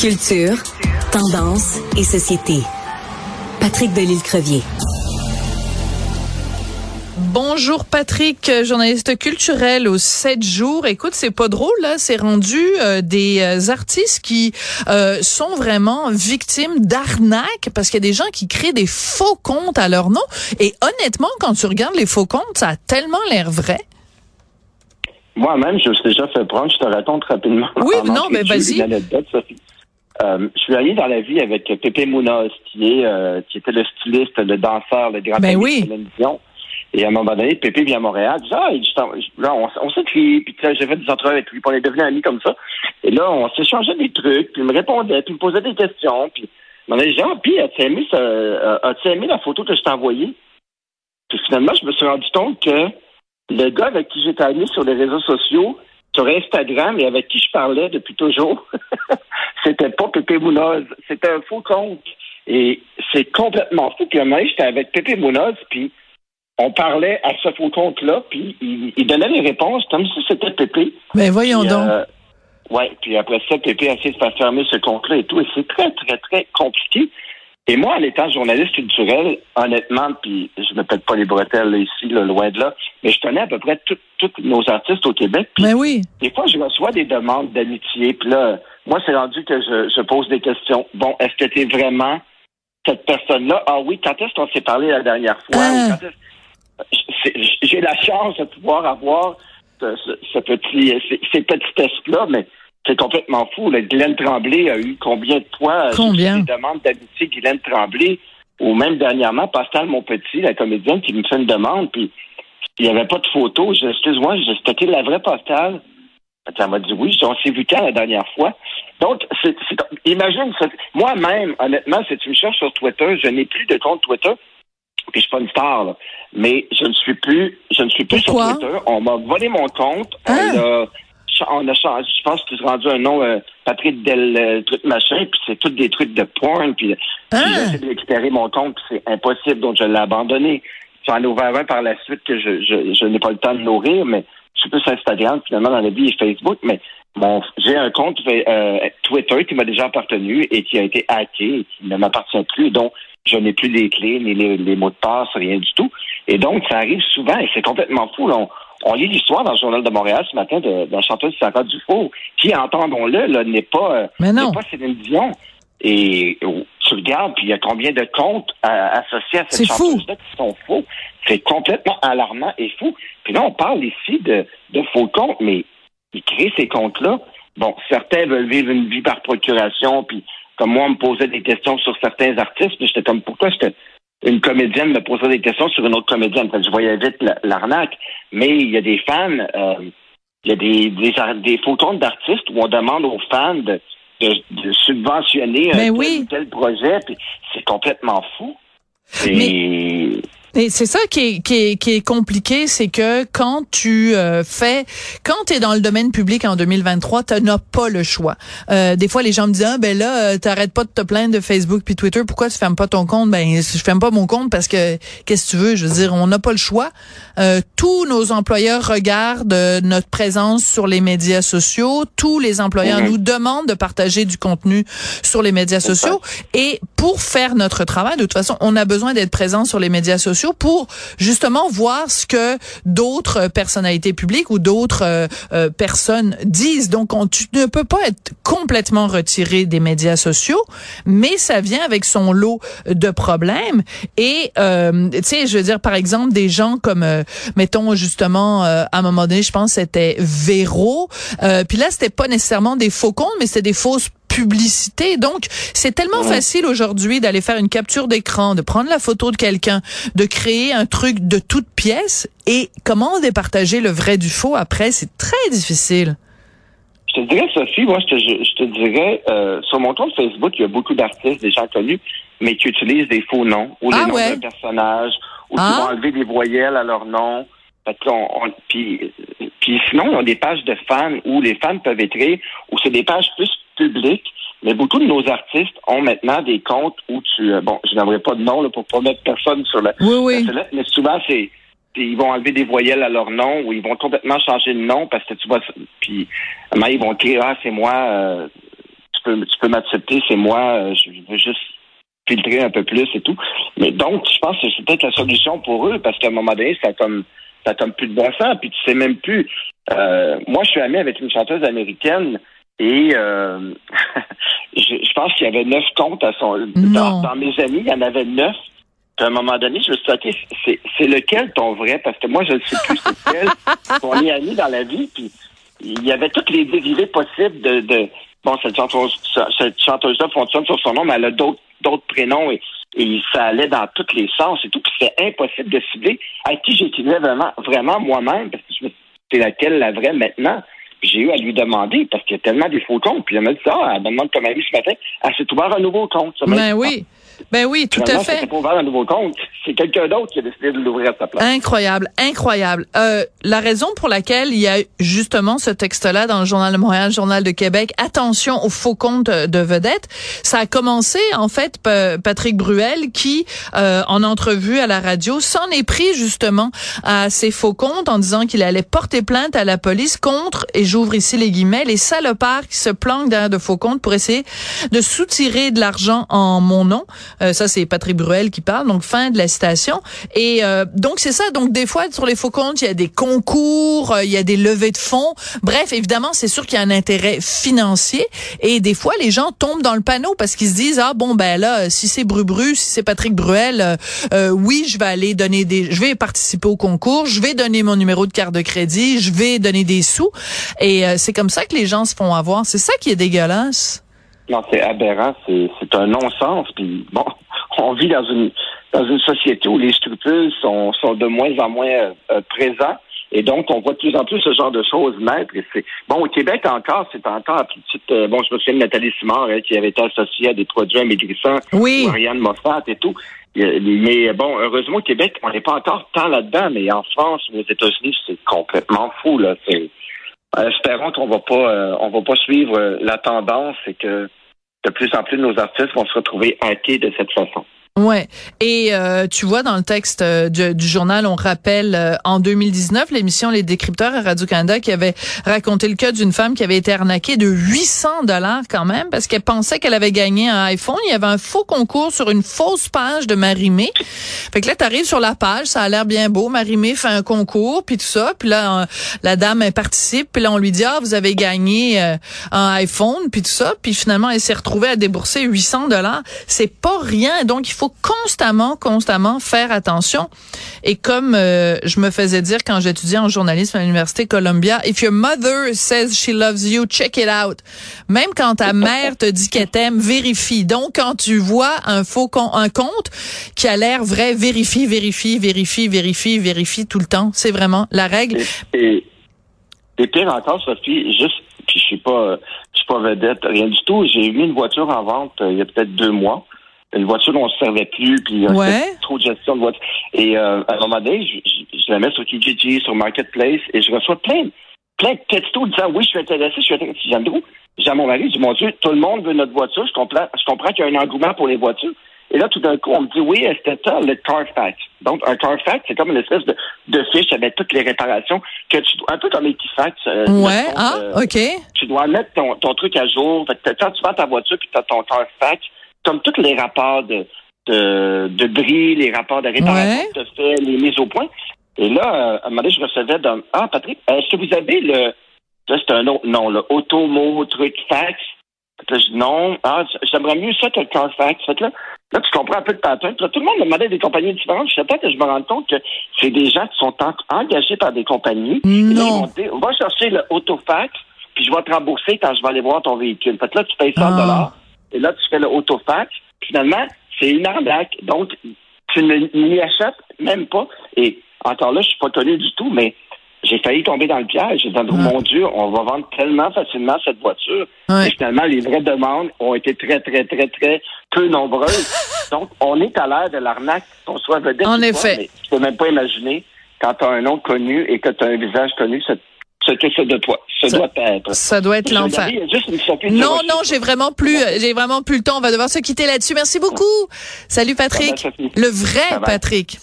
Culture, tendance et société. Patrick Delisle-Crevier. Bonjour Patrick, journaliste culturel aux 7 jours. Écoute, c'est pas drôle là, c'est rendu euh, des euh, artistes qui euh, sont vraiment victimes d'arnaques parce qu'il y a des gens qui créent des faux comptes à leur nom et honnêtement quand tu regardes les faux comptes, ça a tellement l'air vrai. Moi-même, je me suis déjà fait prendre, je te raconte rapidement. Oui, non, mais vas-y. Euh, je suis allé dans la vie avec Pépé Mounoz, qui est qui était le styliste, le danseur, le grand ben oui. de et à un moment donné, Pépé vient à Montréal, dit Ah, là, on, on s'écrit, puis j'ai fait des entrevues avec lui, puis on est devenus amis comme ça. Et là, on s'échangeait des trucs, puis il me répondait, puis il me posait des questions, puis on a dit Ah, puis as-tu aimé, euh, as aimé la photo que je t'ai envoyée? Puis finalement, je me suis rendu compte que le gars avec qui j'étais ami sur les réseaux sociaux, sur Instagram et avec qui je parlais depuis toujours, c'était pas Pépé Mounoz, c'était un faux compte. Et c'est complètement fou. Puis moi, j'étais avec Pépé Mounoz, puis on parlait à ce faux compte-là, puis il, donnait les réponses comme si c'était Pépé. Mais ben, voyons donc. Euh, oui, puis après ça, Pépé a essayé de faire fermer ce compte-là et tout, et c'est très, très, très compliqué. Et moi, en étant journaliste culturel, honnêtement, puis je ne pète pas les bretelles ici, loin de là, mais je connais à peu près tous nos artistes au Québec. Mais ben oui. Des fois, je reçois des demandes d'amitié, puis là, moi, c'est rendu que je, pose des questions. Bon, est-ce que tu es vraiment cette personne-là? Ah oui, quand est-ce qu'on s'est parlé la dernière fois? Ah j'ai la chance de pouvoir avoir ce, petit, ces, petits tests-là, mais c'est complètement fou. Guylaine Tremblay a eu combien de fois combien? des demandes d'amitié Guylaine Tremblay, ou même dernièrement, Pascal Monpetit, la comédienne, qui me fait une demande, puis il n'y avait pas de photo. Excuse-moi, j'ai la vraie Pascal. Elle m'a dit oui, on s'est vu quand la dernière fois? Donc, c'est, imagine, moi-même, honnêtement, si tu me cherches sur Twitter, je n'ai plus de compte Twitter puis je suis pas une star, là. mais je ne suis plus, je ne suis plus sur Twitter. On m'a volé mon compte. On ah! On a changé, je pense que c'est rendu un nom euh, Patrick Del euh, truc machin, puis c'est tous des trucs de porn, puis, ah! j'ai essayé de récupérer mon compte, puis c'est impossible, donc je l'ai abandonné. J'en ai ouvert un par la suite que je, je, je n'ai pas le temps de nourrir, mais je suis plus Instagram finalement dans la vie et Facebook, mais bon, j'ai un compte euh, Twitter qui m'a déjà appartenu et qui a été hacké et qui ne m'appartient plus, donc je n'ai plus les clés, ni les, mots de passe, rien du tout. Et donc, ça arrive souvent et c'est complètement fou. On, lit l'histoire dans le Journal de Montréal ce matin de, de la chanteuse Sarah Dufault, qui, entendons-le, n'est pas, euh, Mais non. pas Céline Dion. Et oh, tu regardes, puis il y a combien de comptes euh, associés à cette chanteuse-là qui sont faux. C'est complètement alarmant et fou. Puis là, on parle ici de, de faux comptes, mais ils créent ces comptes-là. Bon, certains veulent vivre une vie par procuration, puis comme moi, on me posait des questions sur certains artistes, puis j'étais comme, pourquoi est-ce une comédienne me posait des questions sur une autre comédienne? je voyais vite l'arnaque. Mais il y a des fans, euh, il y a des, des, des comptes d'artistes où on demande aux fans de, de, subventionner un tel, projet, puis c'est complètement fou. Et... Et c'est ça qui est, qui est, qui est compliqué, c'est que quand tu euh, fais, quand tu es dans le domaine public en 2023, tu n'as pas le choix. Euh, des fois, les gens me disent, ah, ben là, euh, t'arrêtes pas de te plaindre de Facebook puis Twitter, pourquoi tu fermes pas ton compte? Ben, je ferme pas mon compte parce que, qu'est-ce que tu veux? Je veux dire, on n'a pas le choix. Euh, tous nos employeurs regardent notre présence sur les médias sociaux. Tous les employeurs mhm. nous demandent de partager du contenu sur les médias sociaux. Et pour faire notre travail, de toute façon, on a besoin d'être présent sur les médias sociaux pour justement voir ce que d'autres personnalités publiques ou d'autres euh, euh, personnes disent. Donc, on, tu ne peux pas être complètement retiré des médias sociaux, mais ça vient avec son lot de problèmes. Et, euh, tu sais, je veux dire, par exemple, des gens comme, mettons justement, à un moment donné, je pense c'était Véro. puis là, c'était pas nécessairement des faux comptes, mais c'était des fausses publicité. Donc, c'est tellement facile aujourd'hui d'aller faire une capture d'écran, de prendre la photo de quelqu'un, de créer un truc de toute pièce. Et comment départager le vrai du faux après, c'est très difficile. Je te dirais, Sophie, moi, je te, dirais, euh, sur mon compte Facebook, il y a beaucoup d'artistes, des gens connus, mais qui utilisent des faux noms ou des ah noms de personnages ou qui ah? vont enlever des voyelles à leur nom. puis, puis sinon, il y a des pages de fans où les fans peuvent écrire, ou c'est des pages plus public, mais beaucoup de nos artistes ont maintenant des comptes où tu... Euh, bon, je n'aimerais pas de nom là, pour pas mettre personne sur la... Oui, oui. mais souvent, c'est ils vont enlever des voyelles à leur nom ou ils vont complètement changer de nom parce que tu vas puis ils vont dire ah c'est moi euh, tu peux tu peux m'accepter c'est moi euh, je veux juste filtrer un peu plus et tout mais donc je pense que c'est peut-être la solution pour eux parce qu'à un moment donné ça comme ça comme plus de bon sens puis tu sais même plus moi je suis ami avec une chanteuse américaine et je, je, pense qu'il y avait neuf comptes à son dans, dans mes amis il y en avait neuf à un moment donné, je me suis dit, OK, c'est lequel ton vrai? Parce que moi, je ne sais plus c'est lequel qu'on est amis dans la vie. Puis il y avait toutes les dérivés possibles de, de bon, cette chanteuse, cette chanteuse-là fonctionne sur son nom, mais elle a d'autres d'autres prénoms et, et ça allait dans tous les sens et tout. Puis c'était impossible de cibler à qui j'écrivais vraiment, vraiment moi-même, parce que je me c'est laquelle la vraie maintenant? Puis j'ai eu à lui demander parce qu'il y a tellement des faux comptes. Puis elle m'a dit ça, ah, elle me demande comme ami ce matin. Elle s'est ouvert un nouveau compte. ben oui. Ben oui, tout à fait. Pour ouvrir un nouveau compte, c'est quelqu'un d'autre qui a décidé de l'ouvrir à sa place. Incroyable, incroyable. Euh, la raison pour laquelle il y a justement ce texte-là dans le Journal de Montréal, le Journal de Québec, attention aux faux comptes de vedettes, ça a commencé en fait Patrick Bruel qui, euh, en entrevue à la radio, s'en est pris justement à ces faux comptes en disant qu'il allait porter plainte à la police contre, et j'ouvre ici les guillemets, les salopards qui se planquent derrière de faux comptes pour essayer de soutirer de l'argent en mon nom. Euh, ça, c'est Patrick Bruel qui parle. Donc, fin de la citation. Et euh, donc, c'est ça. Donc, des fois, sur les faux comptes, il y a des concours, euh, il y a des levées de fonds. Bref, évidemment, c'est sûr qu'il y a un intérêt financier. Et des fois, les gens tombent dans le panneau parce qu'ils se disent, ah bon, ben là, si c'est Brubru, si c'est Patrick Bruel, oui, je vais aller donner des... Je vais participer au concours, je vais donner mon numéro de carte de crédit, je vais donner des sous. Et c'est comme ça que les gens se font avoir. C'est ça qui est dégueulasse. Non, c'est aberrant, c'est un non-sens. Puis bon, on vit dans une dans une société où les scrupules sont, sont de moins en moins euh, présents. Et donc, on voit de plus en plus ce genre de choses naître. Et c'est bon au Québec encore, c'est encore petite. Euh, bon, je me souviens de Nathalie Simard hein, qui avait été associée à des produits amaigrissants, oui. Marianne Moffat et tout. Mais bon, heureusement au Québec, on n'est pas encore tant là-dedans. Mais en France ou aux États-Unis, c'est complètement fou là. C'est espérons qu'on va pas, euh, on va pas suivre la tendance et que de plus en plus nos artistes vont se retrouver hackés de cette façon. Ouais. Et euh, tu vois dans le texte euh, du, journal, on rappelle euh, en 2019 l'émission Les Décrypteurs à Radio Canada qui avait raconté le cas d'une femme qui avait été arnaquée de 800 dollars quand même parce qu'elle pensait qu'elle avait gagné un iPhone. Il y avait un faux concours sur une fausse page de Marimé. Fait que là, t'arrives sur la page, ça a l'air bien beau. Marimé fait un concours puis tout ça. Puis là, la dame participe. Puis là, on lui dit ah vous avez gagné un iPhone puis tout ça. Puis finalement, elle s'est retrouvée à débourser 800 dollars. C'est pas rien. Donc il faut constamment, constamment faire attention. Et comme euh, je me faisais dire quand j'étudiais en journalisme à l'université Columbia, if your mother says she loves you, check it out. Même quand ta mère te dit qu'elle t'aime, vérifie. Donc quand tu vois un faux con un compte qui a l'air vrai, vérifie, vérifie, vérifie, vérifie, vérifie tout le temps. C'est vraiment la règle. Et, et, pire encore, Sophie, juste, puis je suis pas, je suis pas vedette, rien du tout. J'ai mis une voiture en vente euh, il y a peut-être deux mois une voiture dont on se servait plus, puis a trop de gestion de voiture. Et euh, à un moment donné, je, je, la mets sur Kijiji, sur Marketplace, et je reçois plein, plein de textos disant oui, je suis intéressé, je suis intéressé. J'aime trop. J'ai à mon mari, je dis mon Dieu, tout le monde veut notre voiture. Je comprends, je comprends qu'il y a un engouement pour les voitures. Et là, tout d'un coup, on me dit oui, c'était ça, le Carfax? Donc, un Carfax, c'est comme une espèce de, de fiche avec toutes les réparations que tu dois, un peu comme Equifax. Euh, ouais, ah, euh, OK. Tu dois mettre ton, ton truc à jour. Fait quand tu vends ta voiture puis tu as ton Carfax, comme tous les rapports de, de, de bris, les rapports de réparation que tu fait, les mises au point. Et là, euh, à un moment donné, je recevais d'un Ah, Patrick, est-ce que vous avez le. Là, c'est un autre nom, le Automo truc fax? Là, je dis non. Ah, j'aimerais mieux ça que le Carfax. Fait là, là, tu comprends un peu le pattern. Là, tout le monde me demandait des compagnies différentes. Je sais pas que je me rends compte que c'est des gens qui sont engagés par des compagnies. Non. Et là, on va chercher le Autofax, puis je vais te rembourser quand je vais aller voir ton véhicule. Fait là, tu payes 100 dollars et là, tu fais le autofax. Finalement, c'est une arnaque. Donc, tu ne m'y achètes même pas. Et encore là, je suis pas connu du tout, mais j'ai failli tomber dans le piège. J'ai dit, mon Dieu, on va vendre tellement facilement cette voiture. Et finalement, les vraies demandes ont été très, très, très, très peu nombreuses. Donc, on est à l'ère de l'arnaque, qu'on soit vedette. En effet. mais tu peux même pas imaginer quand tu as un nom connu et que tu as un visage connu, cette ce de toi. Ça, doit être. Ça doit être l'enfer. Non, non, j'ai vraiment plus, j'ai vraiment plus le temps. On va devoir se quitter là-dessus. Merci beaucoup. Salut Patrick. Le vrai Patrick.